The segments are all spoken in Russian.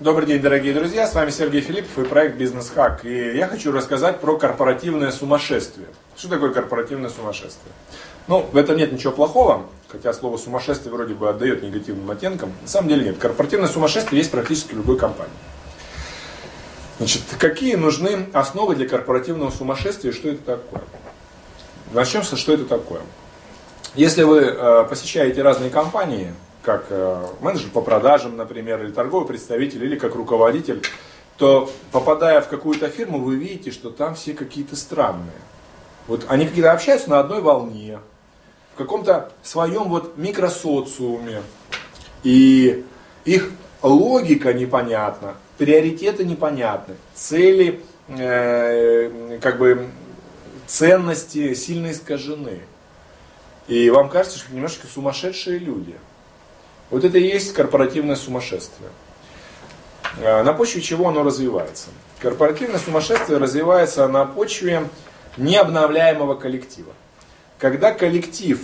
Добрый день, дорогие друзья, с вами Сергей Филиппов и проект Бизнес Хак. И я хочу рассказать про корпоративное сумасшествие. Что такое корпоративное сумасшествие? Ну, в этом нет ничего плохого, хотя слово сумасшествие вроде бы отдает негативным оттенком. На самом деле нет. Корпоративное сумасшествие есть практически в любой компании. Значит, какие нужны основы для корпоративного сумасшествия и что это такое? Начнем со что это такое. Если вы э, посещаете разные компании, как э, менеджер по продажам, например, или торговый представитель, или как руководитель, то попадая в какую-то фирму, вы видите, что там все какие-то странные. Вот они какие-то общаются на одной волне, в каком-то своем вот микросоциуме, и их логика непонятна, приоритеты непонятны, цели, э, как бы ценности сильно искажены. И вам кажется, что немножко сумасшедшие люди – вот это и есть корпоративное сумасшествие. А, на почве чего оно развивается? Корпоративное сумасшествие развивается на почве необновляемого коллектива. Когда коллектив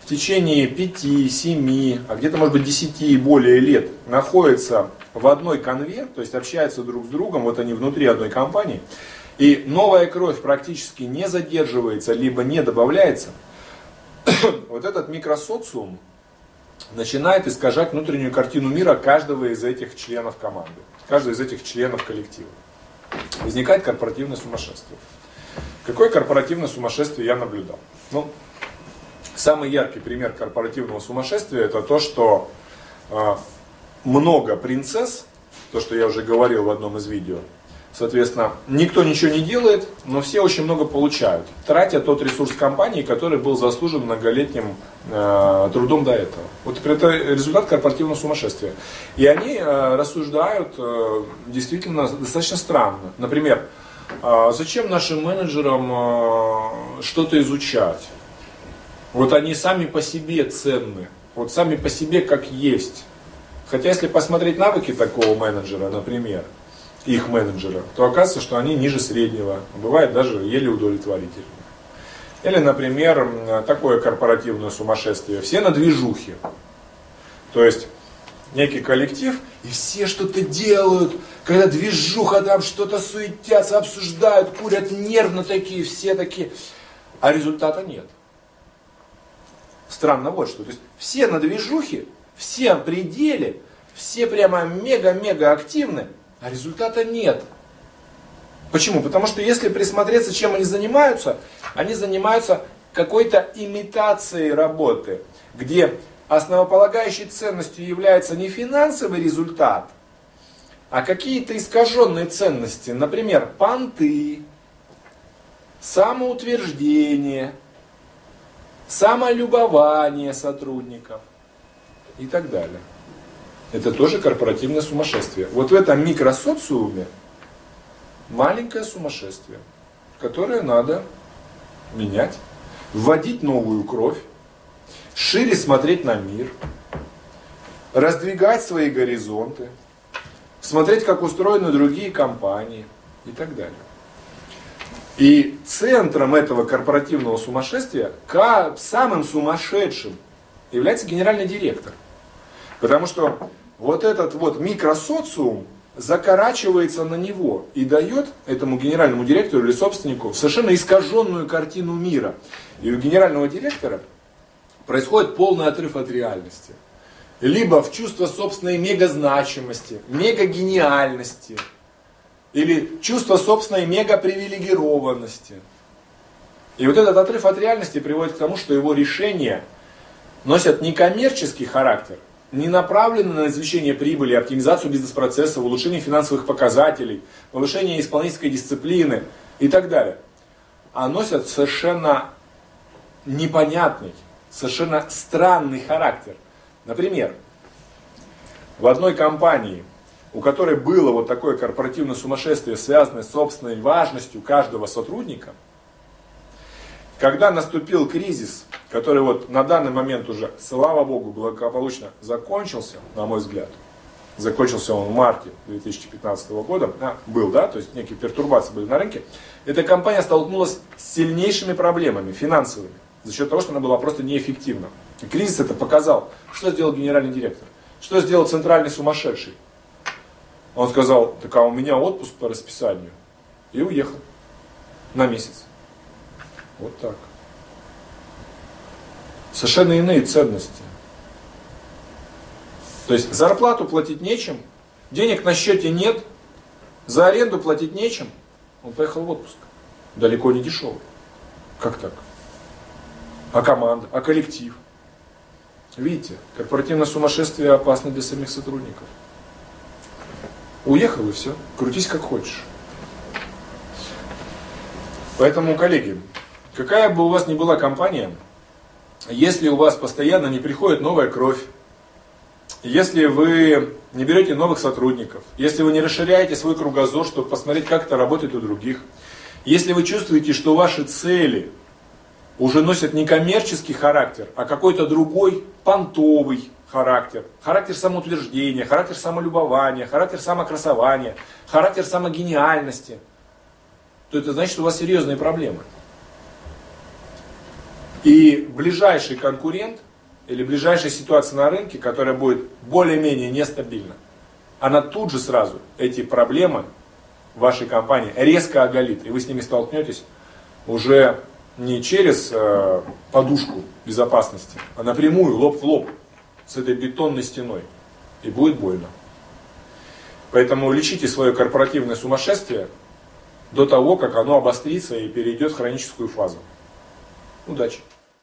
в течение 5, 7, а где-то может быть 10 и более лет находится в одной конве, то есть общаются друг с другом, вот они внутри одной компании, и новая кровь практически не задерживается, либо не добавляется, вот этот микросоциум, начинает искажать внутреннюю картину мира каждого из этих членов команды, каждого из этих членов коллектива. Возникает корпоративное сумасшествие. Какое корпоративное сумасшествие я наблюдал? Ну, самый яркий пример корпоративного сумасшествия это то, что э, много принцесс, то, что я уже говорил в одном из видео, Соответственно, никто ничего не делает, но все очень много получают, тратя тот ресурс компании, который был заслужен многолетним э, трудом до этого. Вот это результат корпоративного сумасшествия. И они э, рассуждают э, действительно достаточно странно. Например, э, зачем нашим менеджерам э, что-то изучать? Вот они сами по себе ценны, вот сами по себе как есть. Хотя если посмотреть навыки такого менеджера, например, их менеджера, то оказывается, что они ниже среднего, бывает даже еле удовлетворительны. Или, например, такое корпоративное сумасшествие. Все на движухе. То есть некий коллектив, и все что-то делают, когда движуха там что-то суетятся, обсуждают, курят нервно такие, все такие, а результата нет. Странно вот что. То есть все на движухе, все в пределе, все прямо мега-мега активны, а результата нет. Почему? Потому что если присмотреться, чем они занимаются, они занимаются какой-то имитацией работы, где основополагающей ценностью является не финансовый результат, а какие-то искаженные ценности, например, понты, самоутверждение, самолюбование сотрудников и так далее. Это тоже корпоративное сумасшествие. Вот в этом микросоциуме маленькое сумасшествие, которое надо менять, вводить новую кровь, шире смотреть на мир, раздвигать свои горизонты, смотреть, как устроены другие компании и так далее. И центром этого корпоративного сумасшествия, самым сумасшедшим, является генеральный директор. Потому что вот этот вот микросоциум закорачивается на него и дает этому генеральному директору или собственнику совершенно искаженную картину мира. И у генерального директора происходит полный отрыв от реальности. Либо в чувство собственной мегазначимости, мегагениальности, или чувство собственной мегапривилегированности. И вот этот отрыв от реальности приводит к тому, что его решения носят не коммерческий характер, не направлены на извлечение прибыли, оптимизацию бизнес-процессов, улучшение финансовых показателей, повышение исполнительской дисциплины и так далее, а носят совершенно непонятный, совершенно странный характер. Например, в одной компании, у которой было вот такое корпоративное сумасшествие, связанное с собственной важностью каждого сотрудника, когда наступил кризис который вот на данный момент уже, слава богу, благополучно закончился, на мой взгляд. Закончился он в марте 2015 года, а, был, да, то есть некие пертурбации были на рынке. Эта компания столкнулась с сильнейшими проблемами финансовыми, за счет того, что она была просто неэффективна. И кризис это показал. Что сделал генеральный директор? Что сделал центральный сумасшедший? Он сказал, так а у меня отпуск по расписанию. И уехал на месяц. Вот так. Совершенно иные ценности. То есть зарплату платить нечем, денег на счете нет, за аренду платить нечем. Он поехал в отпуск. Далеко не дешевый. Как так? А команда, а коллектив? Видите, корпоративное сумасшествие опасно для самих сотрудников. Уехал и все. Крутись как хочешь. Поэтому, коллеги, какая бы у вас ни была компания, если у вас постоянно не приходит новая кровь, если вы не берете новых сотрудников, если вы не расширяете свой кругозор, чтобы посмотреть, как это работает у других, если вы чувствуете, что ваши цели уже носят не коммерческий характер, а какой-то другой понтовый характер, характер самоутверждения, характер самолюбования, характер самокрасования, характер самогениальности, то это значит, что у вас серьезные проблемы. И ближайший конкурент – или ближайшая ситуация на рынке, которая будет более-менее нестабильна, она тут же сразу эти проблемы вашей компании резко оголит, и вы с ними столкнетесь уже не через э, подушку безопасности, а напрямую, лоб в лоб, с этой бетонной стеной. И будет больно. Поэтому лечите свое корпоративное сумасшествие до того, как оно обострится и перейдет в хроническую фазу. Удачи!